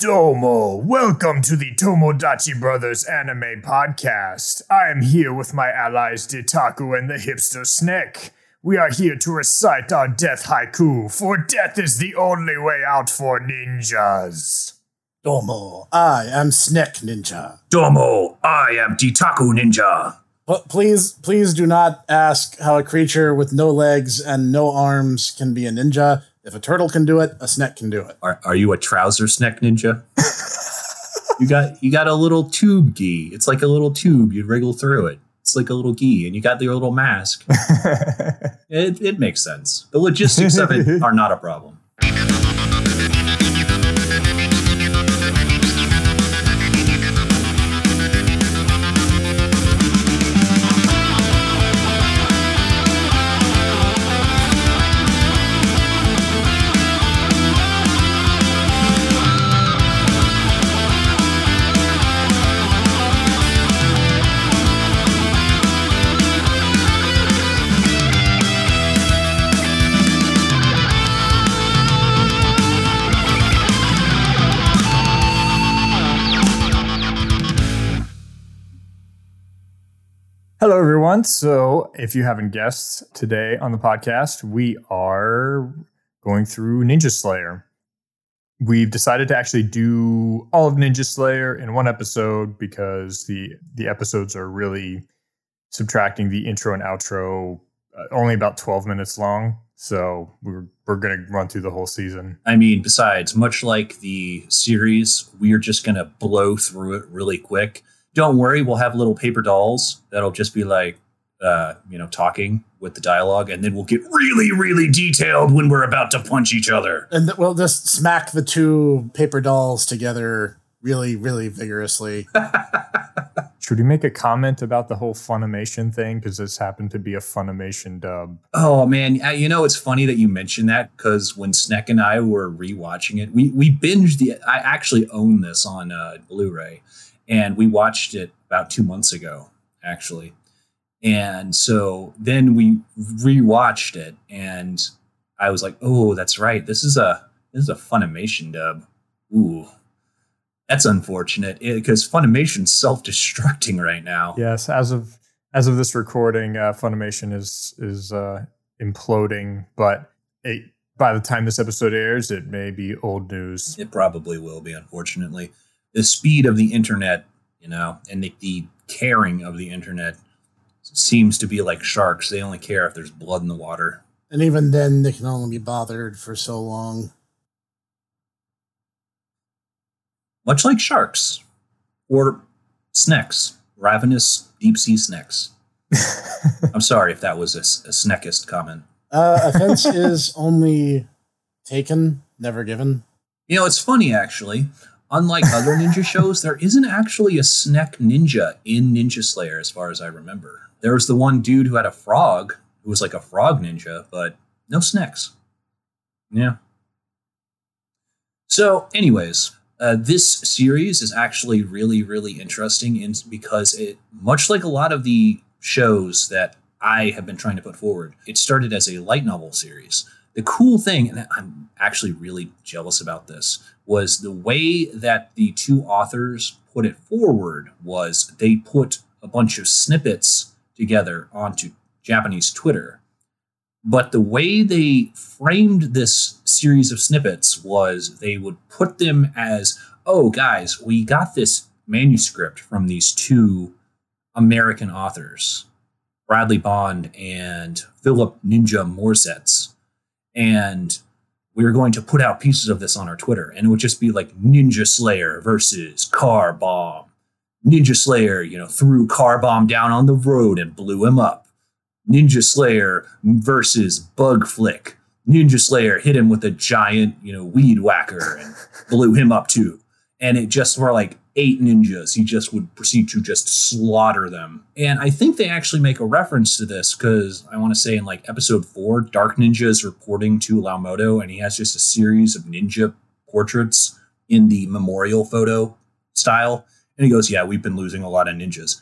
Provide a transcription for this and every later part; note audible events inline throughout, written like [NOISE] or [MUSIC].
Domo, welcome to the Tomodachi Brothers Anime Podcast. I am here with my allies Ditaku and the hipster Sneck. We are here to recite our death haiku, for death is the only way out for ninjas. Domo, I am Sneck Ninja. Domo, I am Ditaku Ninja. P- please, please do not ask how a creature with no legs and no arms can be a ninja. If a turtle can do it, a Sneck can do it. Are, are you a trouser snack ninja? you got you got a little tube gi. It's like a little tube. You wriggle through it. It's like a little gi, and you got your little mask. [LAUGHS] it, it makes sense. The logistics of it [LAUGHS] are not a problem. Hello, everyone. So, if you haven't guessed, today on the podcast, we are going through Ninja Slayer. We've decided to actually do all of Ninja Slayer in one episode because the the episodes are really subtracting the intro and outro, uh, only about twelve minutes long. So we're we're going to run through the whole season. I mean, besides, much like the series, we're just gonna blow through it really quick. Don't worry, we'll have little paper dolls that'll just be like, uh, you know, talking with the dialogue, and then we'll get really, really detailed when we're about to punch each other. And th- we'll just smack the two paper dolls together really, really vigorously. [LAUGHS] Should we make a comment about the whole Funimation thing? Because this happened to be a Funimation dub. Oh man, uh, you know it's funny that you mentioned that because when Sneck and I were rewatching it, we we binged the. I actually own this on uh, Blu-ray, and we watched it about two months ago, actually. And so then we rewatched it, and I was like, "Oh, that's right. This is a this is a Funimation dub. Ooh, that's unfortunate because Funimation's self-destructing right now. Yes, as of as of this recording, uh, Funimation is is uh, imploding. But it, by the time this episode airs, it may be old news. It probably will be, unfortunately. The speed of the internet, you know, and the, the caring of the internet seems to be like sharks. They only care if there's blood in the water. and even then, they can only be bothered for so long. Much like sharks or snecks, ravenous deep sea snecks. [LAUGHS] I'm sorry if that was a sneckist comment. Uh, [LAUGHS] offense is only taken, never given. You know, it's funny actually. Unlike other ninja shows, there isn't actually a Sneck ninja in Ninja Slayer, as far as I remember. There was the one dude who had a frog, who was like a frog ninja, but no Snecks. Yeah. So, anyways, uh, this series is actually really, really interesting in, because it, much like a lot of the shows that I have been trying to put forward, it started as a light novel series. The cool thing, and I'm actually really jealous about this, was the way that the two authors put it forward was they put a bunch of snippets together onto Japanese Twitter. But the way they framed this series of snippets was they would put them as, oh, guys, we got this manuscript from these two American authors, Bradley Bond and Philip Ninja Morzez. And we were going to put out pieces of this on our Twitter, and it would just be like Ninja Slayer versus Car Bomb. Ninja Slayer, you know, threw Car Bomb down on the road and blew him up. Ninja Slayer versus Bug Flick. Ninja Slayer hit him with a giant, you know, weed whacker and blew him up too. And it just were like eight ninjas. He just would proceed to just slaughter them. And I think they actually make a reference to this because I want to say in like episode four, Dark Ninja is reporting to Laomoto and he has just a series of ninja portraits in the memorial photo style. And he goes, Yeah, we've been losing a lot of ninjas.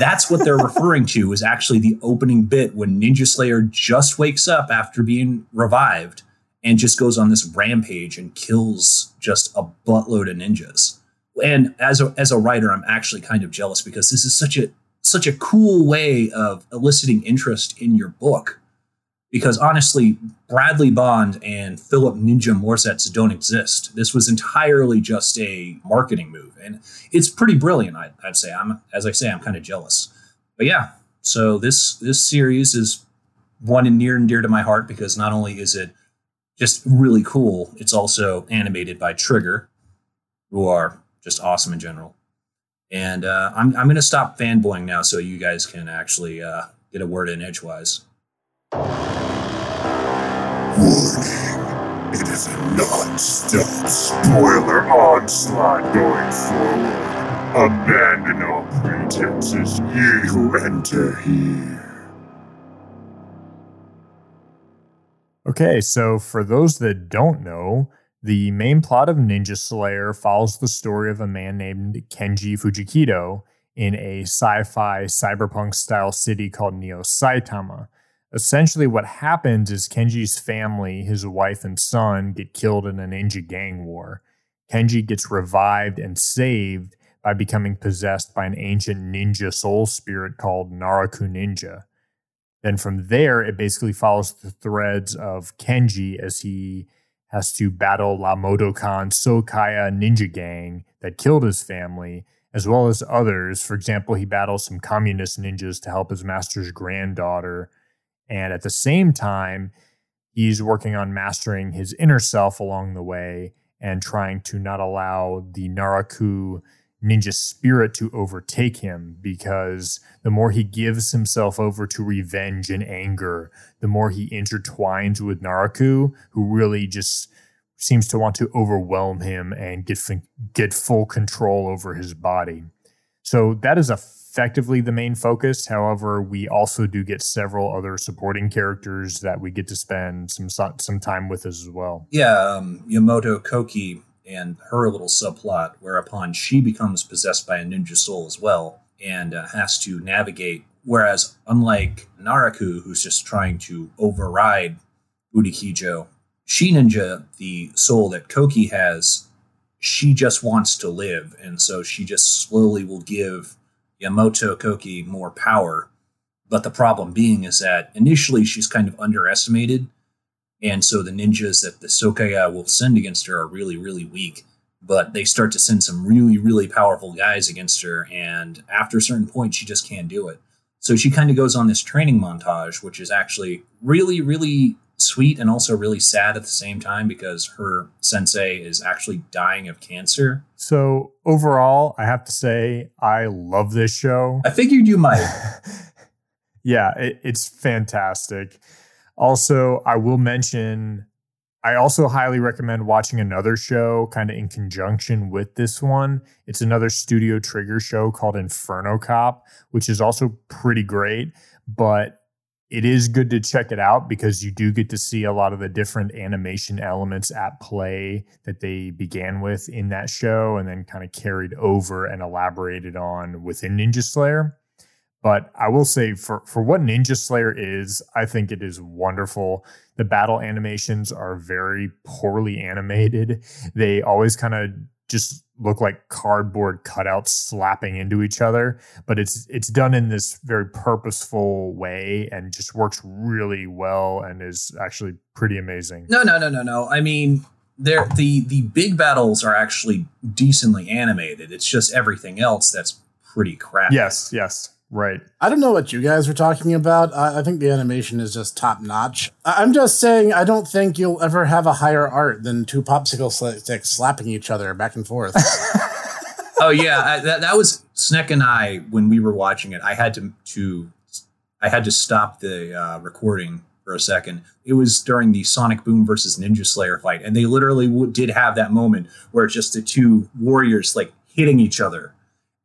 That's what they're referring to is actually the opening bit when Ninja Slayer just wakes up after being revived and just goes on this rampage and kills just a buttload of ninjas. And as a, as a writer, I'm actually kind of jealous because this is such a such a cool way of eliciting interest in your book. Because honestly, Bradley Bond and Philip Ninja Morzez don't exist. This was entirely just a marketing move, and it's pretty brilliant. I'd, I'd say. I'm as I say, I'm kind of jealous. But yeah, so this this series is one and near and dear to my heart because not only is it just really cool, it's also animated by Trigger, who are just awesome in general. And uh, I'm I'm going to stop fanboying now, so you guys can actually uh, get a word in edgewise. Warning. It is a non-stop spoiler onslaught going forward. Abandon all pretenses, ye who enter here. Okay, so for those that don't know, the main plot of Ninja Slayer follows the story of a man named Kenji Fujikido in a sci fi cyberpunk style city called Neo Saitama. Essentially, what happens is Kenji's family, his wife and son, get killed in a ninja gang war. Kenji gets revived and saved by becoming possessed by an ancient ninja soul spirit called Naraku Ninja. Then from there, it basically follows the threads of Kenji as he has to battle Laomoto Khan Soukaiya ninja gang that killed his family, as well as others. For example, he battles some communist ninjas to help his master's granddaughter and at the same time, he's working on mastering his inner self along the way and trying to not allow the Naraku ninja spirit to overtake him because the more he gives himself over to revenge and anger, the more he intertwines with Naraku, who really just seems to want to overwhelm him and get get full control over his body. So that is effectively the main focus. However, we also do get several other supporting characters that we get to spend some some time with as well. Yeah, um, Yamoto Koki and her little subplot, whereupon she becomes possessed by a ninja soul as well and uh, has to navigate. Whereas, unlike Naraku, who's just trying to override Fujikido, She Ninja, the soul that Koki has, she just wants to live. And so she just slowly will give Yamoto Koki more power. But the problem being is that initially she's kind of underestimated. And so the ninjas that the Soukaiya will send against her are really, really weak. But they start to send some really, really powerful guys against her. And after a certain point, she just can't do it. So she kind of goes on this training montage, which is actually really, really sweet and also really sad at the same time because her sensei is actually dying of cancer. So, overall, I have to say, I love this show. I figured you might. [LAUGHS] yeah, it, it's fantastic. Also, I will mention I also highly recommend watching another show kind of in conjunction with this one. It's another Studio Trigger show called Inferno Cop, which is also pretty great, but it is good to check it out because you do get to see a lot of the different animation elements at play that they began with in that show and then kind of carried over and elaborated on within Ninja Slayer. But I will say for for what Ninja Slayer is, I think it is wonderful. The battle animations are very poorly animated. They always kind of just look like cardboard cutouts slapping into each other. But it's it's done in this very purposeful way and just works really well and is actually pretty amazing. No no no no no. I mean there the the big battles are actually decently animated. It's just everything else that's pretty crap. Yes yes Right. I don't know what you guys were talking about. I, I think the animation is just top notch. I, am just saying, I don't think you'll ever have a higher art than two popsicle sticks slapping each other back and forth. [LAUGHS] oh yeah, I, that that was Sneck and I when we were watching it. I had to to I had to stop the uh, recording for a second. It was during the Sonic Boom versus Ninja Slayer fight, and they literally w- did have that moment where it's just the two warriors like hitting each other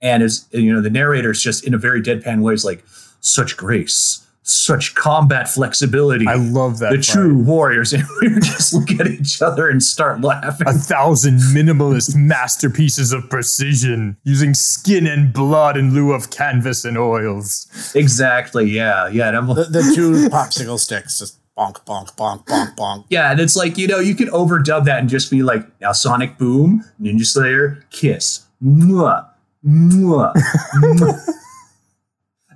and is you know the narrator's just in a very deadpan way is like such grace such combat flexibility i love that the fight. true warriors [LAUGHS] and we just look at each other and start laughing a thousand minimalist masterpieces of precision using skin and blood in lieu of canvas and oils exactly yeah yeah the, the two [LAUGHS] popsicle sticks just bonk, bonk, bonk, bonk, bonk. Yeah, and it's like, you know, you can overdub that and just be like, now Sonic Boom, Ninja Slayer, kiss. Mwah, [LAUGHS]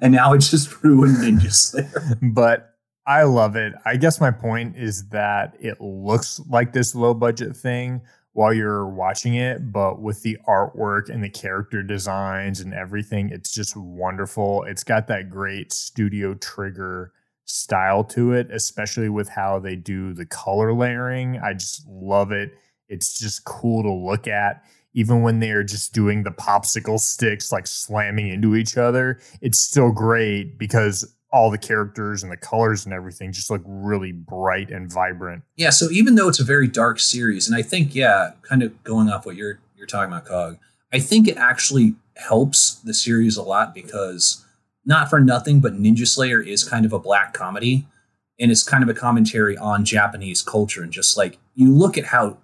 and now it's just ruined Ninja Slayer. but I love it. I guess my point is that it looks like this low budget thing while you're watching it, but with the artwork and the character designs and everything, it's just wonderful. It's got that great studio trigger style to it, especially with how they do the color layering. I just love it. It's just cool to look at. Even when they're just doing the popsicle sticks like slamming into each other, it's still great because all the characters and the colors and everything just look really bright and vibrant. Yeah, so even though it's a very dark series, and I think, yeah, kind of going off what you're you're talking about, Cog, I think it actually helps the series a lot because not for nothing, but Ninja Slayer is kind of a black comedy. And it's kind of a commentary on Japanese culture and just like you look at how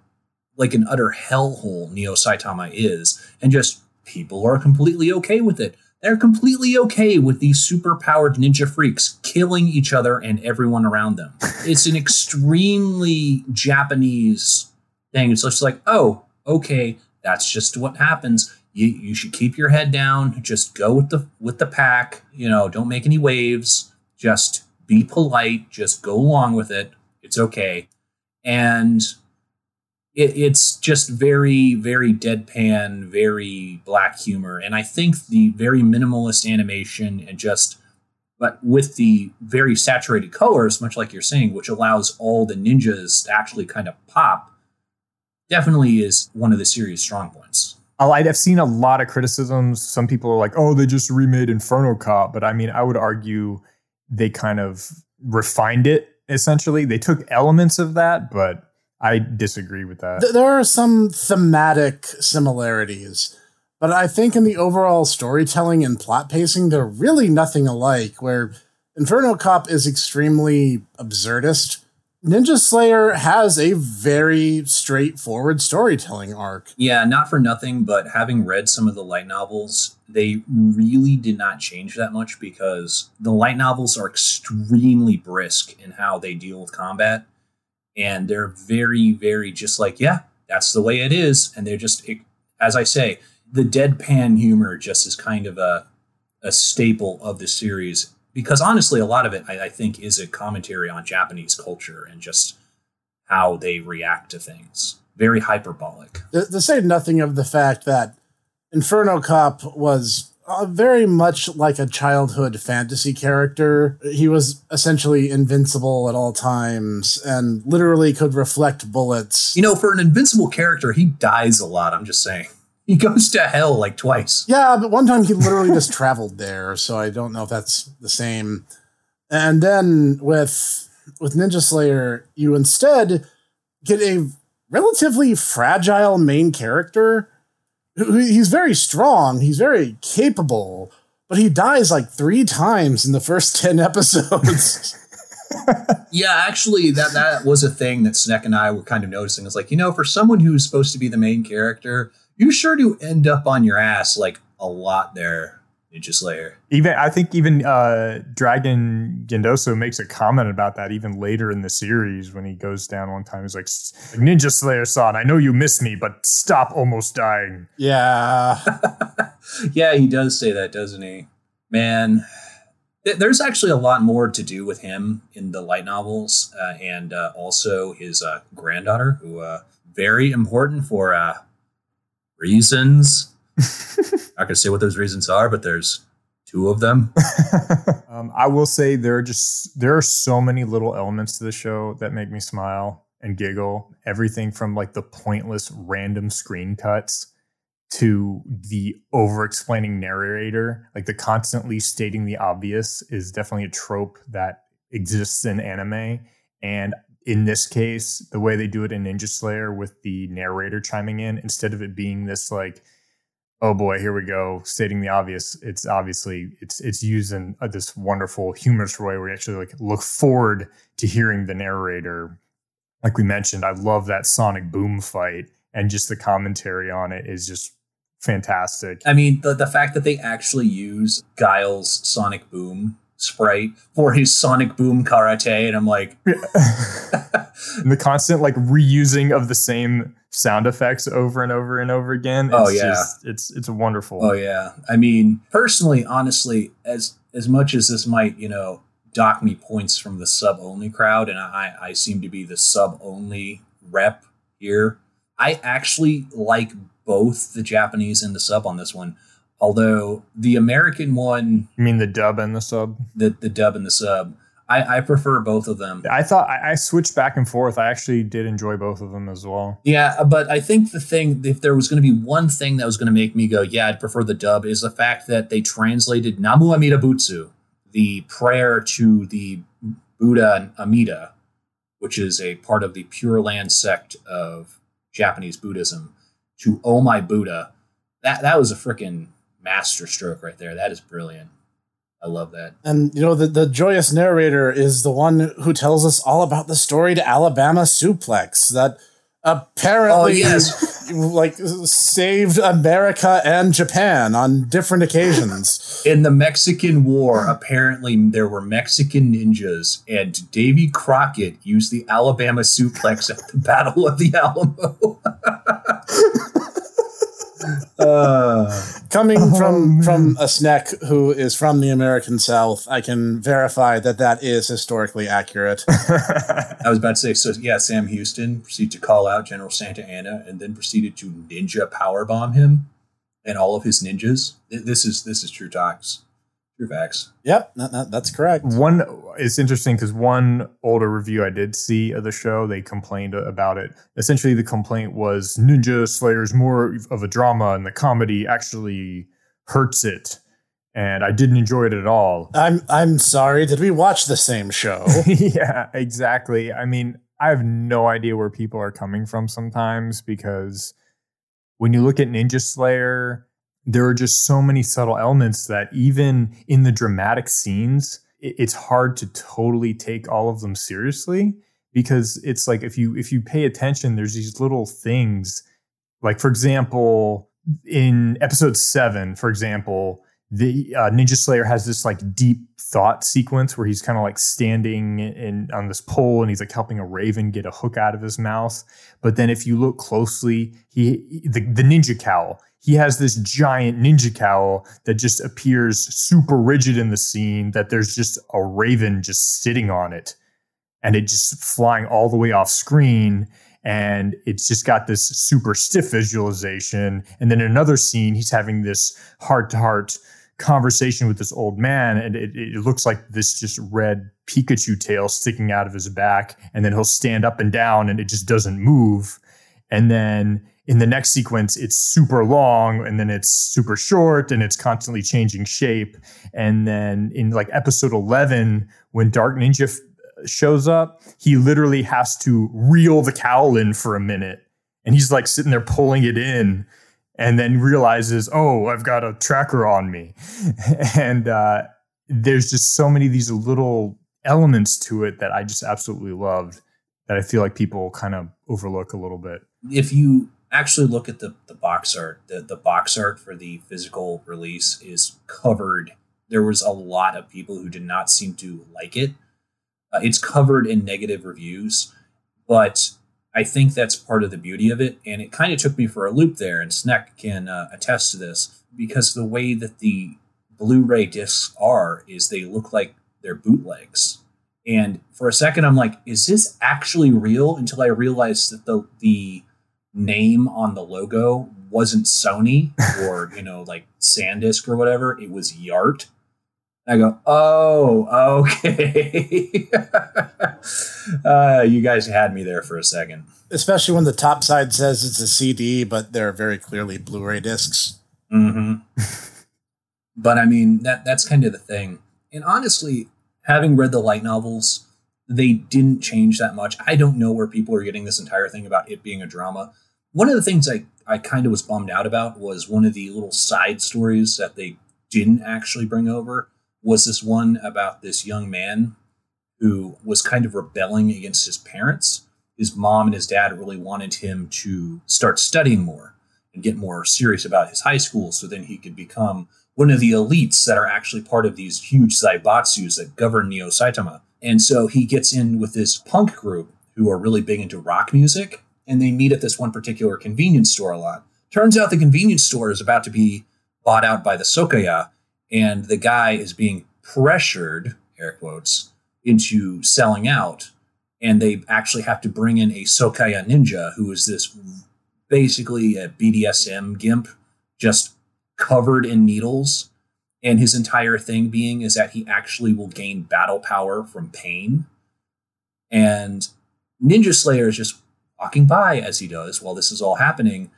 like an utter hellhole Neo Saitama is, and just people are completely okay with it. They're completely okay with these super powered ninja freaks killing each other and everyone around them. [LAUGHS] It's an extremely Japanese thing. So it's just like, oh, okay, that's just what happens. You, you should keep your head down. Just go with the with the pack. You know, don't make any waves. Just be polite. Just go along with it. It's okay. And it, it's just very, very deadpan, very black humor. And I think the very minimalist animation and just, but with the very saturated colors, much like you're saying, which allows all the ninjas to actually kind of pop, definitely is one of the series' strong points. Oh, I've seen a lot of criticisms. Some people are like, oh, they just remade Inferno Cop. But I mean, I would argue they kind of refined it essentially. They took elements of that, but I disagree with that. There are some thematic similarities, but I think in the overall storytelling and plot pacing, they're really nothing alike. Where Inferno Cop is extremely absurdist, Ninja Slayer has a very straightforward storytelling arc. Yeah, not for nothing, but having read some of the light novels, they really did not change that much because the light novels are extremely brisk in how they deal with combat and they're very very just like yeah that's the way it is. And they're just as i say the deadpan humor just is kind of a, a staple of the series because honestly a lot of it I, I think is a commentary on japanese culture and just how they react to things. Very hyperbolic. To, to say nothing of the fact that inferno cop was uh, very much like a childhood fantasy character. He was essentially invincible at all times and literally could reflect bullets. You know, for an invincible character, he dies a lot. I'm just saying. [LAUGHS] He goes to hell like twice. Yeah, but one time he literally just [LAUGHS] traveled there, so I don't know if that's the same. And then with with Ninja Slayer, you instead get a relatively fragile main character he's very strong, he's very capable, but he dies like three times in the first [LAUGHS] 10 episodes. [LAUGHS] yeah, actually, that that was a thing that Sneck and I were kind of noticing. It's like, you know, for someone who's supposed to be the main character, you sure do end up on your ass like a lot there. Ninja Slayer. Even I think even uh, Dragon Gendoso makes a comment about that even later in the series when he goes down one time. He's like, "Ninja Slayer son, I know you miss me, but stop almost dying." Yeah, [LAUGHS] yeah, he does say that, doesn't he? Man, there's actually a lot more to do with him in the light novels, uh, and uh, also his uh, granddaughter, who uh, very important for uh, reasons not gonna say what those reasons are, but there's two of them. [LAUGHS] um, I will say there are just there are so many little elements to the show that make me smile and giggle. Everything from like the pointless random screen cuts to the over explaining narrator, like the constantly stating the obvious is definitely a trope that exists in anime. And in this case, the way they do it in Ninja Slayer with the narrator chiming in, instead of it being this like oh boy, here we go, stating the obvious. It's obviously it's it's used in uh, this wonderful humorous way where you actually like look forward to hearing the narrator. Like we mentioned, I love that Sonic Boom fight, and just the commentary on it is just fantastic. I mean, the the fact that they actually use Guile's Sonic Boom sprite for his Sonic Boom karate, and I'm like, [LAUGHS] [LAUGHS] and the constant like reusing of the same sound effects over and over and over again. Oh, it's Oh, yeah. just, it's it's wonderful. oh yeah. I mean, personally, honestly, as as much as this might, you know, dock me points from the sub only crowd, and I I seem to be the sub only rep here. I actually like both the Japanese and the sub on this one. Although the American one, You mean the dub and the sub? the the dub and the sub, I, I prefer both of them. I thought I, I switched back and forth. I actually did enjoy both of them as well. Yeah, but I think the thing, if there was going to be one thing that was going to make me go, yeah, I'd prefer the dub, is the fact that they translated Namu Amida Butsu, the prayer to the Buddha Amida, which is a part of the Pure Land sect of Japanese Buddhism, to Oh My Buddha. That that was a freaking master stroke right there. That is brilliant. I love that. And you know the, the joyous narrator is the one who tells us all about the story to Alabama Suplex that apparently Oh, yes. [LAUGHS] like saved America and Japan on different occasions. In the Mexican War, apparently there were Mexican ninjas, and Davy Crockett used the Alabama suplex at the Battle of the Alamo. [LAUGHS] uh, Coming Oh, from man. from a snack who is from the American South, I can verify that that is historically accurate. [LAUGHS] I was about to say, so yeah, Sam Houston proceeded to call out General Santa Anna, and then proceeded to ninja powerbomb him and all of his ninjas. This is this is true talks, true facts. yep, that, that- that's correct. One it's interesting because one older review I did see of the show, they complained about it. Essentially, the complaint was Ninja Slayer's more of a drama, and the comedy actually hurts it. And I didn't enjoy it at all. I'm I'm sorry. Did we watch the same show? [LAUGHS] yeah, exactly. I mean, I have no idea where people are coming from sometimes because when you look at Ninja Slayer, there are just so many subtle elements that even in the dramatic scenes, it's hard to totally take all of them seriously because it's like if you if you pay attention, there's these little things. Like for example, in episode seven, for example, the uh, Ninja Slayer has this like deep thought sequence where he's kind of like standing in on this pole and he's like helping a raven get a hook out of his mouth. But then if you look closely, he the, the ninja cowl. He has this giant ninja cowl that just appears super rigid in the scene. That there's just a raven just sitting on it, and it just flying all the way off screen and it's just got this super stiff visualization. And then in another scene, he's having this heart to heart conversation with this old man, and it, it looks like this just red Pikachu tail sticking out of his back. And then he'll stand up and down, and it just doesn't move. And then in the next sequence, it's super long, and then it's super short, and it's constantly changing shape. And then in like episode 11, when Dark Ninja f- shows up, he literally has to reel the cowl in for a minute. And he's like sitting there pulling it in and then realizes, oh, I've got a tracker on me. [LAUGHS] and uh, there's just so many of these little elements to it that I just absolutely loved that I feel like people kind of overlook a little bit. if you actually look at the, the box art, the, the box art for the physical release is covered. There was a lot of people who did not seem to like it. Uh, it's covered in negative reviews, but I think that's part of the beauty of it. And it kind of took me for a loop there, and Sneck can uh, attest to this because the way that the Blu-ray discs are is they look like they're bootlegs. And for a second, I'm like, is this actually real? Until I realized that the the name on the logo wasn't Sony or you know like SanDisk or whatever. It was Yart. I go, oh, okay. [LAUGHS] uh, you guys had me there for a second. Especially when the top side says it's a CD, but they're very clearly Blu-ray discs. hmm [LAUGHS] but I mean that that's kind of the thing. And honestly, having read the light novels, they didn't change that much. I don't know where people are getting this entire thing about it being a drama. One of the things I, I kind of was bummed out about was one of the little side stories that they didn't actually bring over was this one about this young man who was kind of rebelling against his parents. His mom and his dad really wanted him to start studying more and get more serious about his high school so then he could become one of the elites that are actually part of these huge Zaibatsus that govern Neo Saitama. And so he gets in with this punk group who are really big into rock music, and they meet at this one particular convenience store a lot. Turns out the convenience store is about to be bought out by the Soukaiya, and the guy is being pressured, air quotes, into selling out. And they actually have to bring in a Soukaiya ninja, who is this basically a BDSM gimp, just covered in needles. And his entire thing being is that he actually will gain battle power from pain. And Ninja Slayer is just walking by as he does while this is all happening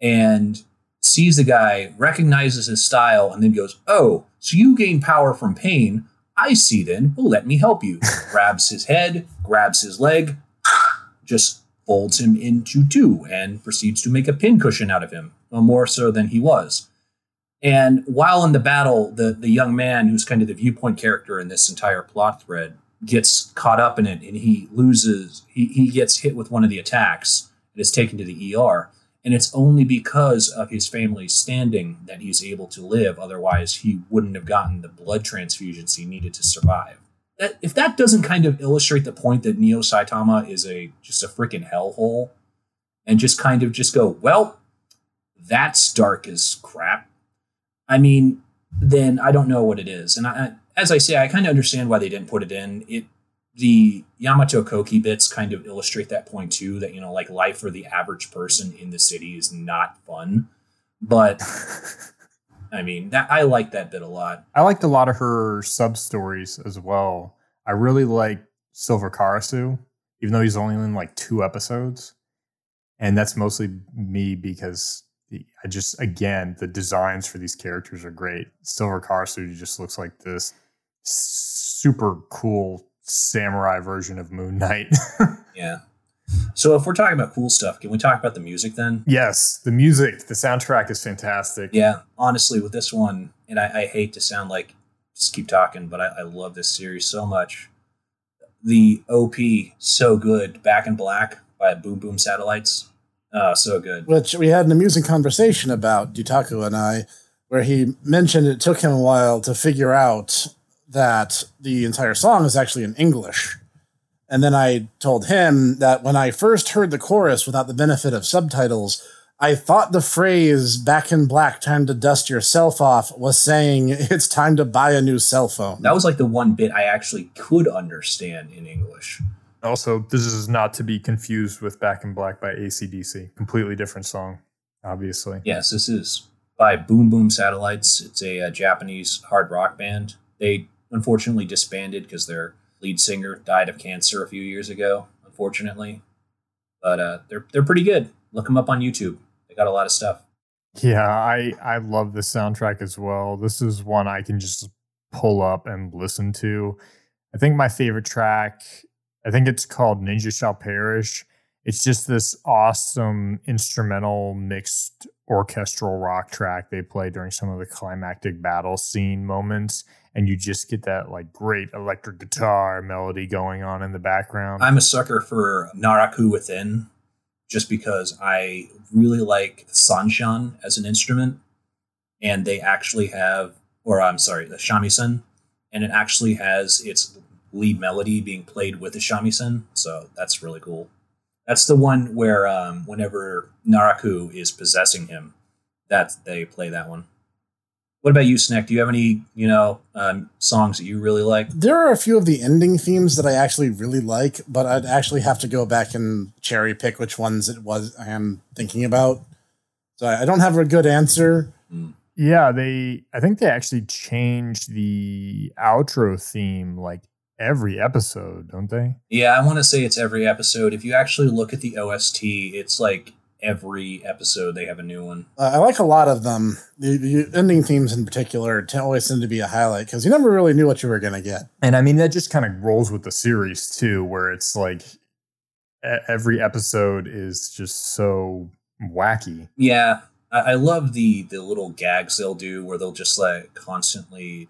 and sees the guy, recognizes his style, and then goes, Oh, so you gain power from pain. I see then. Well, let me help you. [LAUGHS] grabs his head, grabs his leg, just folds him into two, and proceeds to make a pincushion out of him, more so than he was. And while in the battle, the, the young man who's kind of the viewpoint character in this entire plot thread gets caught up in it and he loses, he, he gets hit with one of the attacks and is taken to the ER. And it's only because of his family's standing that he's able to live. Otherwise, he wouldn't have gotten the blood transfusions he needed to survive. That, if that doesn't kind of illustrate the point that Neo Saitama is a just a freaking hellhole, and just kind of just go, well, that's dark as crap. I mean, then I don't know what it is. And I, as I say, I kind of understand why they didn't put it in. It the Yamoto Koki bits kind of illustrate that point too. That you know, like life for the average person in the city is not fun. But [LAUGHS] I mean, that I like that bit a lot. I liked a lot of her sub stories as well. I really like Silver Karasu, even though he's only in like two episodes. And that's mostly me because I just, again, the designs for these characters are great. Silver Karasu just looks like this super cool samurai version of Moon Knight. [LAUGHS] yeah. So if we're talking about cool stuff, can we talk about the music then? Yes, the music, the soundtrack is fantastic. Yeah, honestly, with this one, and I, I hate to sound like just keep talking, but I, I, love this series so much. The OP, so good. Back in Black by Boom Boom Satellites. Oh, so good. Which we had an amusing conversation about, Dutaku and I, where he mentioned it took him a while to figure out that the entire song is actually in English. And then I told him that when I first heard the chorus without the benefit of subtitles, I thought the phrase back in black, time to dust yourself off was saying [LAUGHS] it's time to buy a new cell phone. That was like the one bit I actually could understand in English. Also, this is not to be confused with Back in Black by ACDC. Completely different song, obviously. Yes, this is by Boom Boom Satellites. It's a, a Japanese hard rock band. They unfortunately disbanded because their lead singer died of cancer a few years ago, unfortunately. But uh, they're they're pretty good. Look them up on YouTube. They got a lot of stuff. Yeah, I I love the soundtrack as well. This is one I can just pull up and listen to. I think my favorite track, I think it's called Ninja Shall Perish. It's just this awesome instrumental mixed orchestral rock track they play during some of the climactic battle scene moments and you just get that like great electric guitar melody going on in the background. I'm a sucker for Naraku Within just because I really like Sanshan as an instrument and they actually have or I'm sorry, the shamisen and it actually has its lead melody being played with the shamisen, so that's really cool. That's the one where um, whenever Naraku is possessing him, that they play that one. What about you, Snick? Do you have any, you know, um, songs that you really like? There are a few of the ending themes that I actually really like, but I'd actually have to go back and cherry pick which ones it was I am thinking about. So I don't have a good answer. Mm. Yeah, they. I think they actually changed the outro theme like every episode, don't they? Yeah, I want to say it's every episode. If you actually look at the OST, it's like every episode they have a new one. Uh, I like a lot of them. The, the ending themes in particular always tend to be a highlight because you never really knew what you were going to get. And I mean, that just kind of rolls with the series too, where it's like every episode is just so wacky. Yeah. I, I love the the little gags they'll do where they'll just like constantly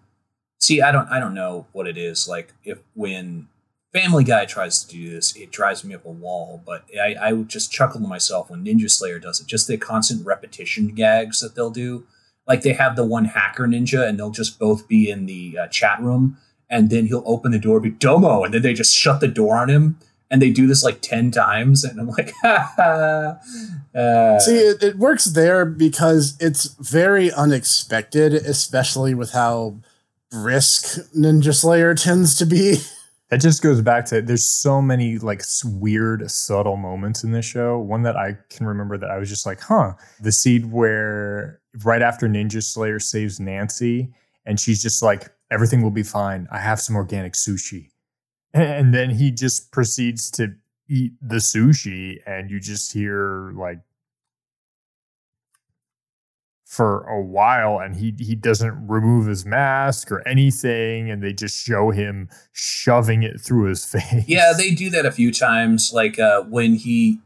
see i don't i don't know what it is like if when Family Guy tries to do this, it drives me up a wall. But I, I would just chuckle to myself when Ninja Slayer does it. Just the constant repetition gags that they'll do. like they have the one hacker ninja, and they'll just both be in the uh, chat room, and then he'll open the door, be Domo, and then they just shut the door on him, and they do this like ten times, and I'm like. [LAUGHS] Uh, See, it, it works there because it's very unexpected, especially with how brisk Ninja Slayer tends to be. That just goes back to there's so many like weird subtle moments in this show. One that I can remember that I was just like, huh, the seed where right after Ninja Slayer saves Nancy and she's just like, everything will be fine. I have some organic sushi. [LAUGHS] And then he just proceeds to eat the sushi and you just hear like for a while and he he doesn't remove his mask or anything and they just show him shoving it through his [LAUGHS] face. Yeah, they do that a few times. Like uh, when he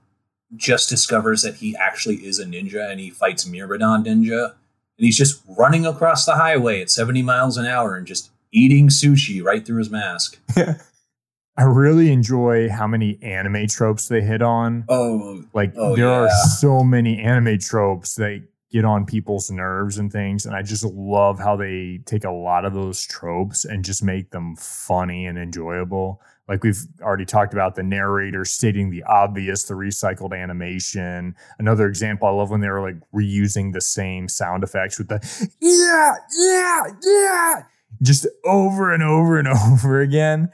just discovers that he actually is a ninja and he fights Myrmidon Ninja, and he's just running across the highway at 70 miles an hour and just eating sushi right through his mask. [LAUGHS] I really enjoy how many anime tropes they hit on. Oh, Like Oh, there are so many anime tropes that get on people's nerves and things and I just love how they take a lot of those tropes and just make them funny and enjoyable. Like we've already talked about the narrator stating the obvious, the recycled animation. Another example, I love when they were like reusing the same sound effects with the yeah, yeah, yeah, just over and over and [LAUGHS] over again.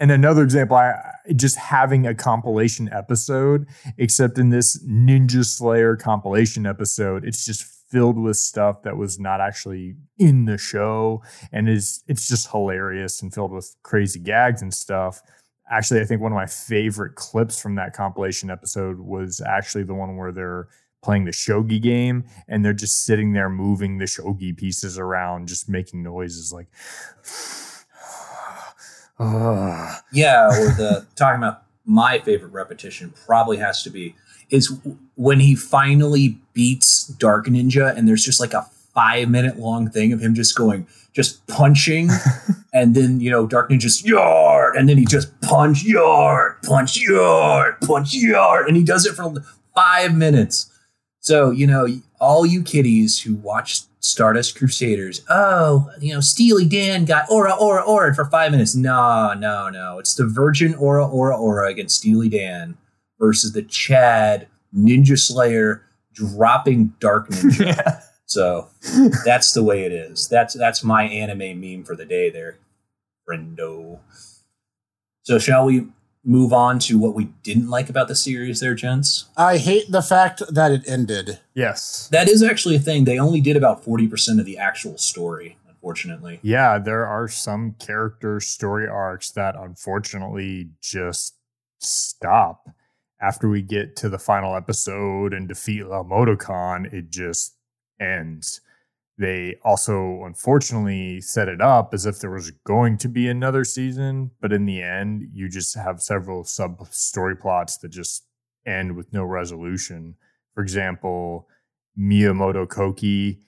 And another example, I just having a compilation episode, except in this Ninja Slayer compilation episode, it's just filled with stuff that was not actually in the show, and is it's just hilarious and filled with crazy gags and stuff. Actually, I think one of my favorite clips from that compilation episode was actually the one where they're playing the shogi game and they're just sitting there moving the shogi pieces around, just making noises like. "Ugh." yeah. Or the [LAUGHS] talking about my favorite repetition probably has to be is when he finally beats Dark Ninja, and there's just like a five minute long thing of him just going, just punching, [LAUGHS] and then you know Dark Ninja's yard, and then he just punch yard, punch yard, punch yard, and he does it for five minutes. So you know, all you kiddies who watch Stardust Crusaders, oh, you know, Steely Dan got aura, aura, aura for five minutes. No, no, no. It's the Virgin aura, aura, aura against Steely Dan versus the Chad Ninja Slayer dropping Dark Ninja. [LAUGHS] So that's the way it is. That's that's my anime meme for the day there, friendo. So shall we move on to what we didn't like about the series there, gents? I hate the fact that it ended. Yes. That is actually a thing. They only did about 40% of the actual story, unfortunately. Yeah, there are some character story arcs that unfortunately just stop after we get to the final episode and defeat Laomoto Khan. It just ends. They also unfortunately set it up as if there was going to be another season, but in the end, you just have several sub story plots that just end with no resolution. For example, Miyamoto Koki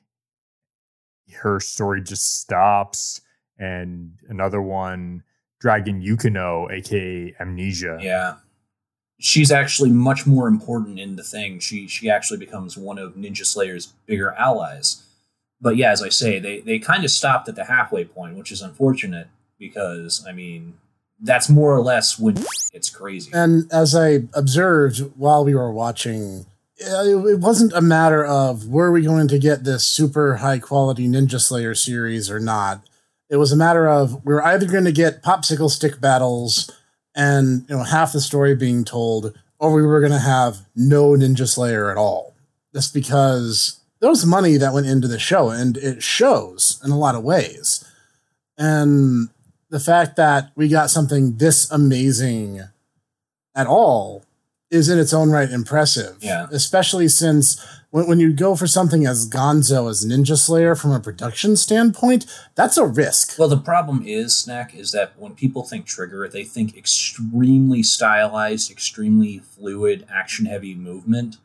her story just stops and another one dragon yukino aka amnesia Yeah. She's actually much more important in the thing. She she actually becomes one of Ninja Slayer's bigger allies. But yeah, as I say, they they kind of stopped at the halfway point, which is unfortunate because I mean that's more or less when [LAUGHS] it's crazy. And as I observed while we were watching, uh, it wasn't a matter of were we going to get this super high quality Ninja Slayer series or not. It was a matter of we are either going to get popsicle stick battles and you know half the story being told, or we were going to have no Ninja Slayer at all. Just because there was money that went into the show, and it shows in a lot of ways. And the fact that we got something this amazing at all is in its own right impressive. Yeah. Especially since when, when you go for something as gonzo as Ninja Slayer from a production standpoint, that's a risk. Well, the problem is, Snack, is that when people think Trigger, they think extremely stylized, extremely fluid, action heavy movement.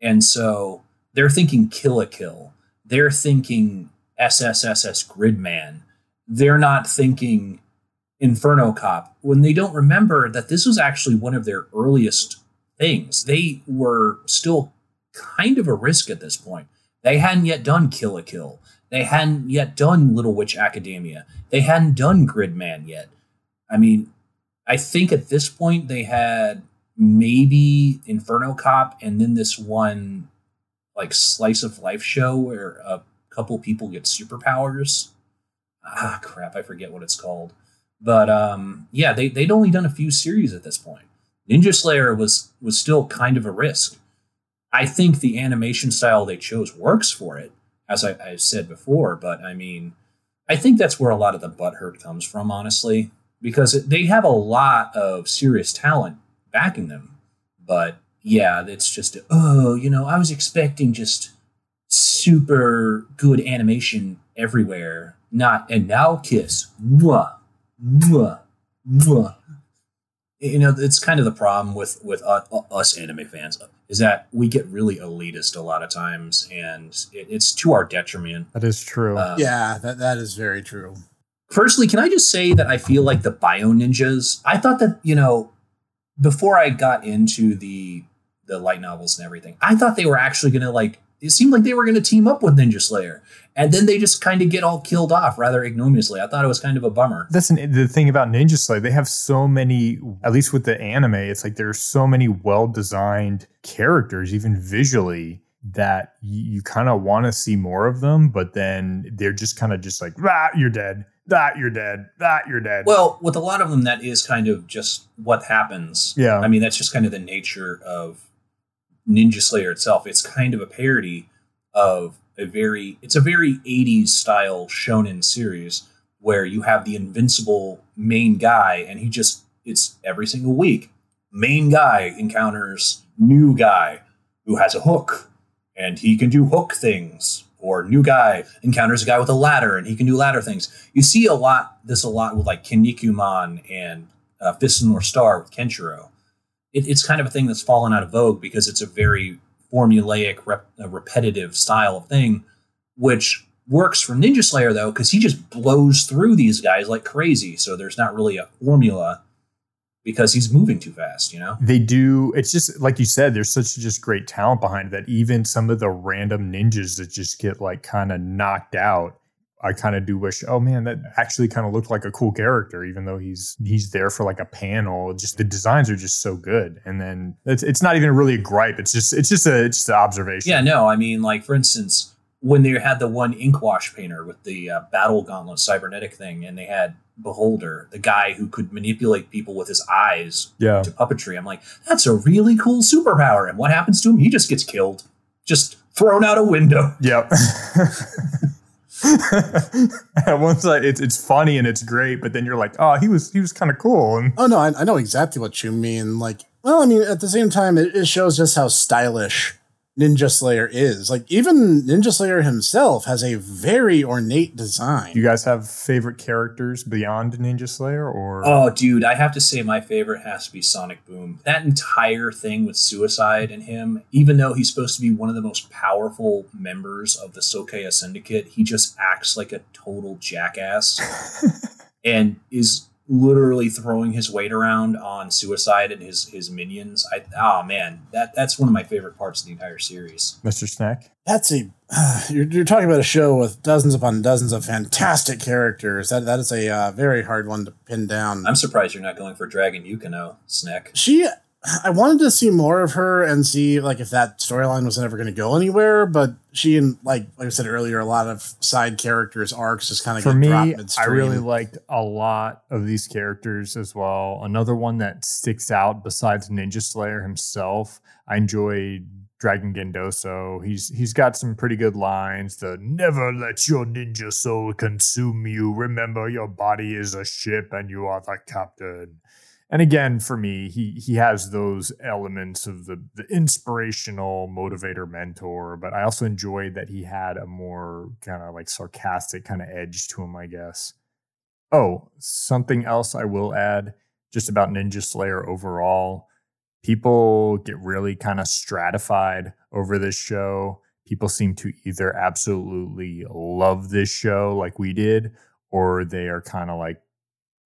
And so they're thinking Kill la Kill. They're thinking SSSS Gridman. They're not thinking Inferno Cop when they don't remember that this was actually one of their earliest things. They were still kind of a risk at this point. They hadn't yet done Kill la Kill. They hadn't yet done Little Witch Academia. They hadn't done Gridman yet. I mean, I think at this point they had maybe Inferno Cop and then this one like slice of life show where a couple people get superpowers. Ah, crap, I forget what it's called. But um, yeah, they they'd only done a few series at this point. Ninja Slayer was was still kind of a risk. I think the animation style they chose works for it, as I, I've said before. But I mean, I think that's where a lot of the butthurt comes from, honestly, because they have a lot of serious talent backing them. But yeah, it's just oh, you know, I was expecting just super good animation everywhere. Not and now kiss, mwah, mwah, mwah. You know, it's kind of the problem with with uh, us anime fans is that we get really elitist a lot of times, and it, it's to our detriment. That is true. Um, yeah, that, that is very true. Firstly, can I just say that I feel like the Bio Ninjas? I thought that you know, before I got into the the light novels and everything, I thought they were actually going to like. It seemed like they were going to team up with Ninja Slayer, and then they just kind of get all killed off rather ignominiously. I thought it was kind of a bummer. That's an, the thing about Ninja Slayer. They have so many, at least with the anime, it's like there's so many well designed characters, even visually, that you, you kind of want to see more of them, but then they're just kind of just like, ah, you're dead. That you're dead. That you're dead. Well, with a lot of them, that is kind of just what happens. Yeah. I mean, that's just kind of the nature of Ninja Slayer itself. It's kind of a parody of a very, it's a very 80s style shonen series where you have the invincible main guy and he just, it's every single week. Main guy encounters new guy who has a hook and he can do hook things or new guy encounters a guy with a ladder and he can do ladder things. You see a lot this a lot with like Kinnikuman and uh, Fist the North Star with Kenshiro. It, it's kind of a thing that's fallen out of vogue because it's a very formulaic, rep, uh, repetitive style of thing, which works for Ninja Slayer though because he just blows through these guys like crazy. So there's not really a formula because he's moving too fast, you know? they do it's just like you said there's such just great talent behind it that even some of the random ninjas that just get like kind of knocked out i kind of do wish oh man that actually kind of looked like a cool character even though he's he's there for like a panel just the designs are just so good and then it's, it's not even really a gripe it's just it's just a it's just an observation Yeah, no, I mean, like for instance, when they had the one ink wash painter with the uh, battle gauntlet cybernetic thing, and they had Beholder, the guy who could manipulate people with his eyes yeah to puppetry. I'm like, that's a really cool superpower. And what happens to him? He just gets killed, just thrown out a window. Yep. [LAUGHS] [LAUGHS] Side, it's it's funny and it's great, but then you're like, oh, he was he was kind of cool. And Oh no, I, I know exactly what you mean. Like, well, I mean, at the same time, it, it shows just how stylish Ninja Slayer is. Like, even Ninja Slayer himself has a very ornate design. you guys have favorite characters beyond Ninja Slayer, or Oh, dude, I have to say my favorite has to be Sonic Boom. That entire thing with suicide and him, even though he's supposed to be one of the most powerful members of the Soukaiya Syndicate, he just acts like a total jackass [LAUGHS] and is literally throwing his weight around on suicide and his his minions. I oh man, that that's one of my favorite parts of the entire series. Mr. Snack? That's a [SIGHS] you're, you're talking about a show with dozens upon dozens of fantastic characters. That that is a uh, very hard one to pin down. I'm surprised you're not going for Dragon Yukano, Snack. she I wanted to see more of her and see like if that storyline was ever going to go anywhere, but she and like like I said earlier, a lot of side characters arcs just kind of For me, I really liked a lot of these characters as well. Another one that sticks out besides Ninja Slayer himself, I enjoyed Dragon Gendoso. He's he's got some pretty good lines. The never let your ninja soul consume you. Remember your body is a ship and you are the captain. And again, for me, he he has those elements of the the inspirational motivator mentor, but I also enjoyed that he had a more kind of like sarcastic kind of edge to him, I guess. Oh, something else I will add just about Ninja Slayer overall. People get really kind of stratified over this show. People seem to either absolutely love this show like we did, or they are kind of like,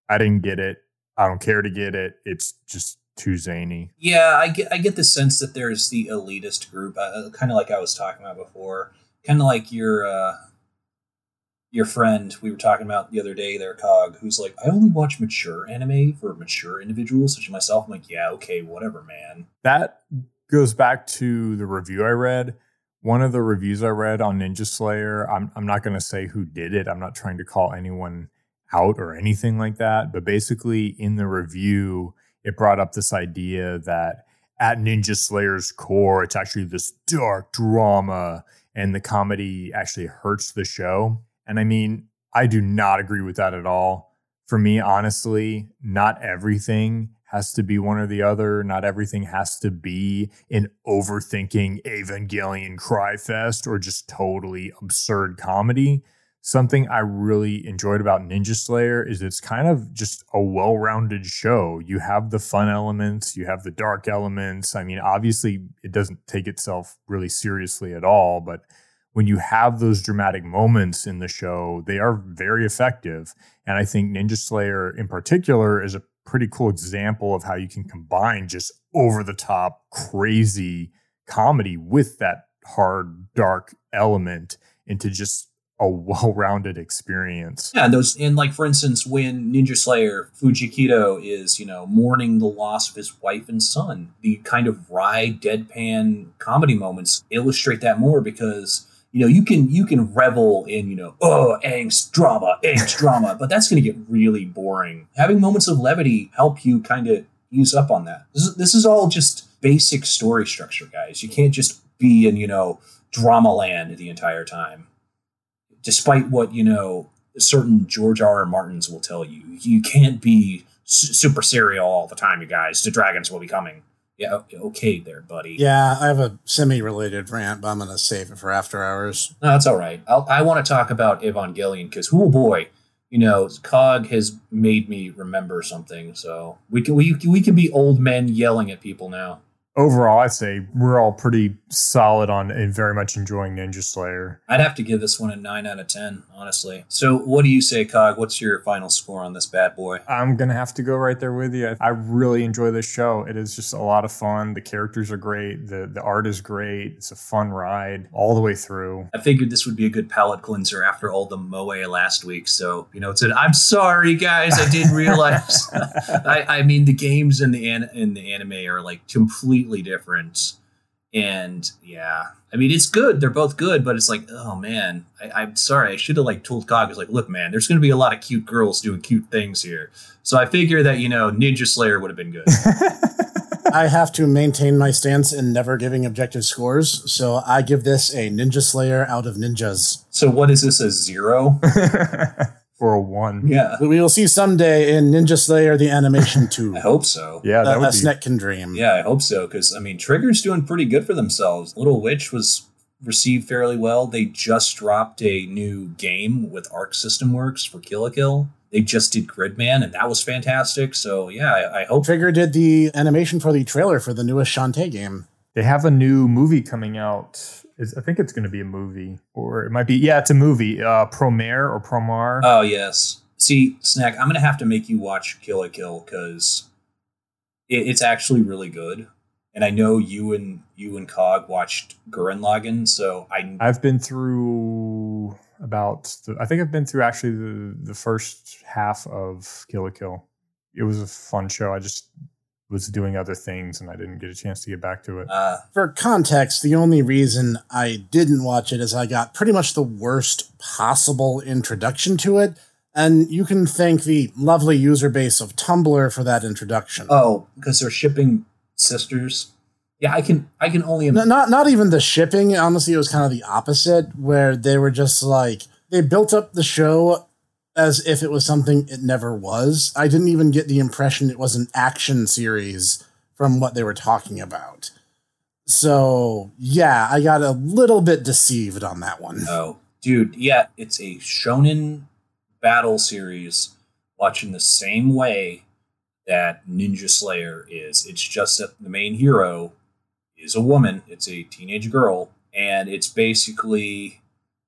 I didn't get it. I don't care to get it. It's just too zany. Yeah, I get I get the sense that there's the elitist group, uh, kind of like I was talking about before, kind of like your uh, your friend we were talking about the other day, there, Cog, who's like, I only watch mature anime for mature individuals such as myself. I'm like, yeah, okay, whatever, man. That goes back to the review I read. One of the reviews I read on Ninja Slayer, I'm I'm not going to say who did it. I'm not trying to call anyone out or anything like that, but basically in the review, it brought up this idea that at Ninja Slayer's core, it's actually this dark drama and the comedy actually hurts the show. And I mean, I do not agree with that at all. For me, honestly, not everything has to be one or the other. Not everything has to be an overthinking Evangelion cry fest or just totally absurd comedy. Something I really enjoyed about Ninja Slayer is it's kind of just a well rounded show. You have the fun elements, you have the dark elements. I mean, obviously, it doesn't take itself really seriously at all, but when you have those dramatic moments in the show, they are very effective. And I think Ninja Slayer in particular is a pretty cool example of how you can combine just over the top, crazy comedy with that hard, dark element into just a well-rounded experience. Yeah, and those and like for instance, when Ninja Slayer Fujikido is you know mourning the loss of his wife and son, the kind of wry, deadpan comedy moments illustrate that more because you know you can you can revel in you know oh angst drama angst [LAUGHS] drama but that's going to get really boring. Having moments of levity help you kind of use up on that. This is, this is all just basic story structure guys. You can't just be in you know drama land the entire time despite what you know certain george r r martins will tell you you can't be su- super serial all the time you guys the dragons will be coming yeah, okay, there, buddy. Yeah, I have a semi-related rant, but I'm going to save it for after hours. No, that's all right. I'll, I want to talk about Evangelion because, oh boy, you know, Cog has made me remember something. So we can we we can be old men yelling at people now overall, I'd say we're all pretty solid on and very much enjoying Ninja Slayer. I'd have to give this one a nine out of ten, honestly. So, what do you say, Cog? What's your final score on this bad boy? I'm gonna have to go right there with you. I really enjoy this show. It is just a lot of fun. The characters are great. the The art is great. It's a fun ride all the way through. I figured this would be a good palate cleanser after all the moe last week. So, you know, it's an I'm sorry, guys. I didn't realize. [LAUGHS] I, I mean, the games and the an, and the anime are like completely completely different. And yeah, I mean, it's good. They're both good, but it's like, oh man, I, am sorry. I should have like told Cog, like, look, man, there's going to be a lot of cute girls doing cute things here. So I figure that you know, Ninja Slayer would have been good. [LAUGHS] I have to maintain my stance in never giving objective scores, so I give this a Ninja Slayer out of ninjas. So what is this a zero? [LAUGHS] for a one. Yeah. We will see someday in Ninja Slayer the animation [LAUGHS] 2. I hope so. Yeah, that, that would be... can dream. Yeah, I hope so because I mean Trigger's doing pretty good for themselves. Little Witch was received fairly well. They just dropped a new game with Arc System Works for Kill la Kill. They just did Gridman, and that was fantastic. So yeah, I, I hope Trigger did the animation for the trailer for the newest Shantae game. They have a new movie coming out I think it's going to be a movie, or it might be. Yeah, it's a movie. Uh, Promare or Promar. Oh yes. See, Snack, I'm going to have to make you watch Kill la Kill because it, it's actually really good. And I know you and you and Cog watched Gurren Lagann, so I I've been through about the, I think I've been through actually the the first half of Kill la Kill. It was a fun show. I just was doing other things and I didn't get a chance to get back to it. Uh, For context, the only reason I didn't watch it is I got pretty much the worst possible introduction to it. And you can thank the lovely user base of Tumblr for that introduction. Oh, because they're shipping sisters. Yeah, I can. I can only. Im- not not even the shipping. Honestly, it was kind of the opposite, where they were just like they built up the show as if it was something it never was. I didn't even get the impression it was an action series from what they were talking about. So, yeah, I got a little bit deceived on that one. Oh, dude, yeah, it's a shonen battle series watching the same way that Ninja Slayer is. It's just that the main hero is a woman, it's a teenage girl, and it's basically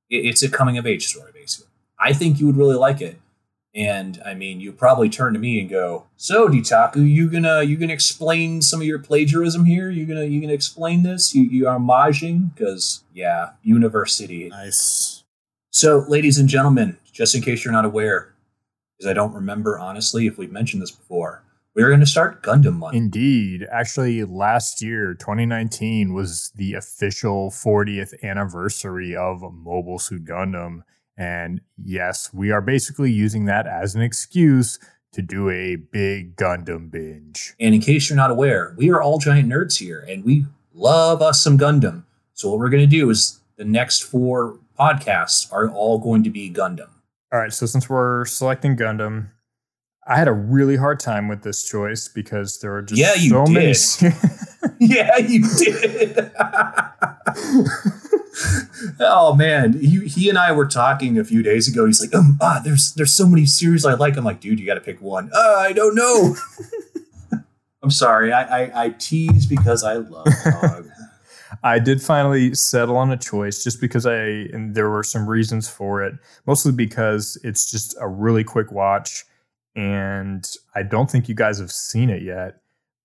it's a coming of age story I think you would really like it. And I mean, you probably turn to me and go, "So, Ditaku, you gonna you gonna explain some of your plagiarism here? You gonna you gonna explain this? You you are homaging because yeah, university. Nice. So, ladies and gentlemen, just in case you're not aware, because I don't remember honestly if we've mentioned this before, we're going to start Gundam Month. Indeed. Actually, last year, 2019, was the official 40th anniversary of Mobile Suit Gundam. And yes, we are basically using that as an excuse to do a big Gundam binge. And in case you're not aware, we are all giant nerds here and we love us some Gundam. So, what we're going to do is the next four podcasts are all going to be Gundam. All right, so since we're selecting Gundam, I had a really hard time with this choice because there are just Yeah, you so many. did. [LAUGHS] [LAUGHS] yeah, you did. [LAUGHS] [LAUGHS] oh man, he, he and I were talking a few days ago. He's like, um, ah, there's there's so many series I like. I'm like, dude, you got to pick one. Uh, I don't know. [LAUGHS] [LAUGHS] I'm sorry. I, I I tease because I love dog. I did finally settle on a choice just because I, and there were some reasons for it, mostly because it's just a really quick watch. And I don't think you guys have seen it yet,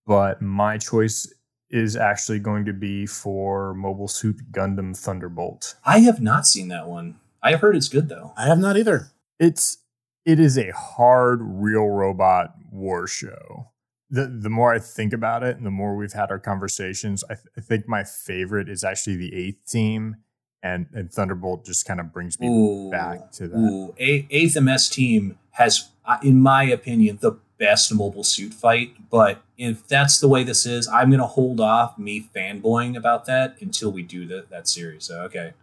but my choice is actually going to be for Mobile Suit Gundam Thunderbolt. I have not seen that one. I have heard it's good though. I have not either. It's it is a hard real robot war show. The the more I think about it and the more we've had our conversations, I, th- I think my favorite is actually the eighth team, and and Thunderbolt just kind of brings me Ooh, back to that. Ooh, A- Eighth MS team has, uh, in my opinion, the best mobile suit fight. But if that's the way this is, I'm gonna hold off me fanboying about that until we do the, that series. So okay.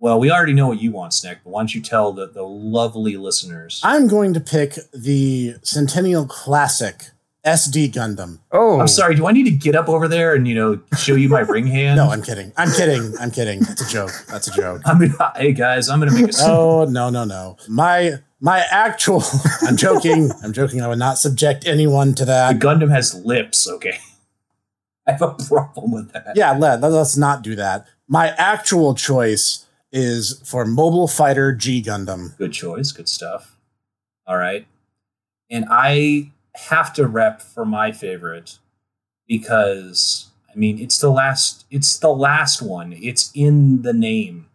Well, we already know what you want, Snack, but why don't you tell the, the lovely listeners? I'm going to pick the Centennial Classic SD Gundam. Oh, I'm sorry. Do I need to get up over there and you know show you my ring [LAUGHS] hand? No, I'm kidding. I'm kidding. I'm kidding. It's a joke. That's a joke. [LAUGHS] I mean, hey guys, I'm gonna make a. Oh [LAUGHS] no no no! My my actual. [LAUGHS] I'm joking. I'm joking. I would not subject anyone to The that. Gundam has lips. Okay, [LAUGHS] I have a problem with that. Yeah, let let's not do that. My actual choice is for Mobile Fighter G Gundam. Good choice. Good stuff. All right. And I have to rep for my favorite because I mean it's the last it's the last one. It's in the name.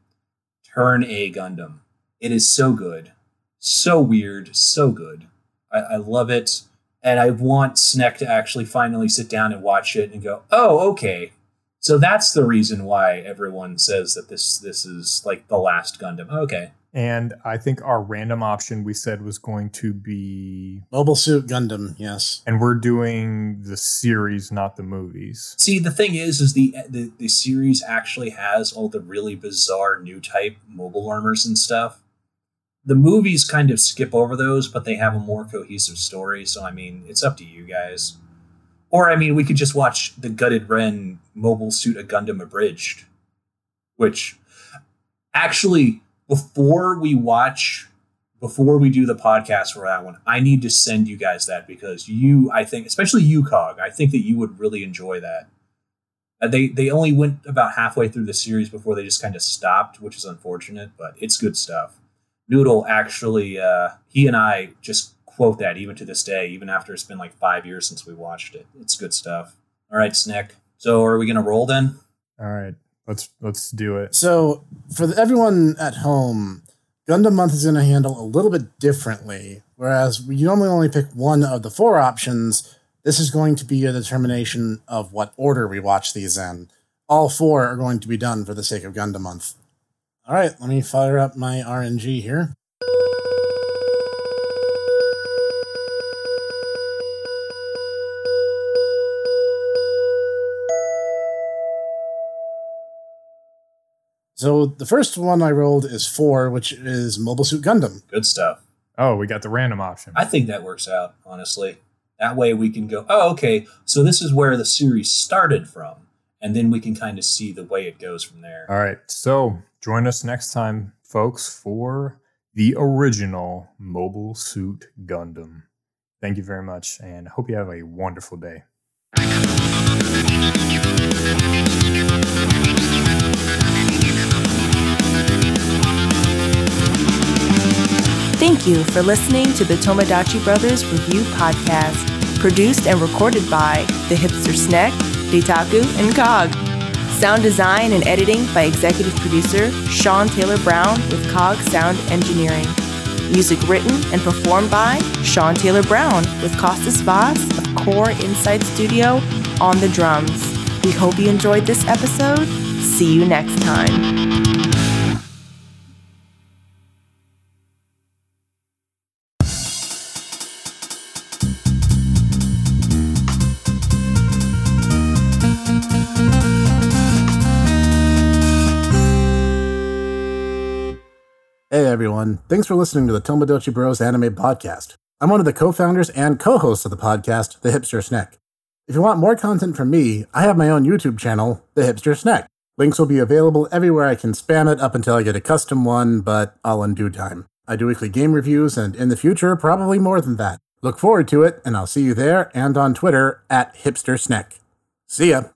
Turn A Gundam. It is so good. So weird, so good. I, I love it. And I want Snack to actually finally sit down and watch it and go, oh, okay. So that's the reason why everyone says that this this is like the last Gundam. Okay. and I think our random option we said was going to be, Mobile Suit Gundam. Yes. and we're doing the series, not the movies. See, the thing is, is the, the the series actually has all the really bizarre new type mobile armors and stuff. The movies kind of skip over those, but they have a more cohesive story. So, I mean, it's up to you guys. Or, I mean, we could just watch the Gutted Ren Mobile Suit a Gundam Abridged, which actually, before we watch, before we do the podcast for that one, I need to send you guys that because you, I think, especially you, Cog, I think that you would really enjoy that. Uh, they they only went about halfway through the series before they just kind of stopped, which is unfortunate, but it's good stuff. Noodle actually, uh, he and I just quote that even to this day, even after it's been like five years since we watched it. It's good stuff. All right, Snack. So are we gonna roll then? All right, let's let's do it. So for the, everyone at home, Gundam Month is going to handle a little bit differently. Whereas we normally only pick one of the four options, this is going to be a determination of what order we watch these in. All four are going to be done for the sake of Gundam Month. All right, let me fire up my RNG here. So the first one I rolled is four, which is Mobile Suit Gundam. Good stuff. Oh, we got the random option. I think that works out, honestly. That way we can go, oh, okay, so this is where the series started from. And then we can kind of see the way it goes from there. All right. So join us next time, folks, for the original Mobile Suit Gundam. Thank you very much, and hope you have a wonderful day. Thank Thank you for listening to the Tomodachi Brothers Review Podcast, produced and recorded by the Hipster Snack, Dataku, and Cog. Sound design and editing by executive producer Sean Taylor Brown with Cog Sound Engineering. Music written and performed by Sean Taylor Brown with Costas Vaz of Core Insight Studio on the drums. We hope you enjoyed this episode. See you next time. Everyone, thanks for listening to the Tomodachi Bros Anime Podcast. I'm one of the co-founders and co-hosts of the podcast, The Hipster Snack. If you want more content from me, I have my own YouTube channel, The Hipster Snack. Links will be available everywhere I can spam it up until I get a custom one, but all in due time. I do weekly game reviews, and in the future, probably more than that. Look forward to it, and I'll see you there and on Twitter at Hipster Snack. See ya!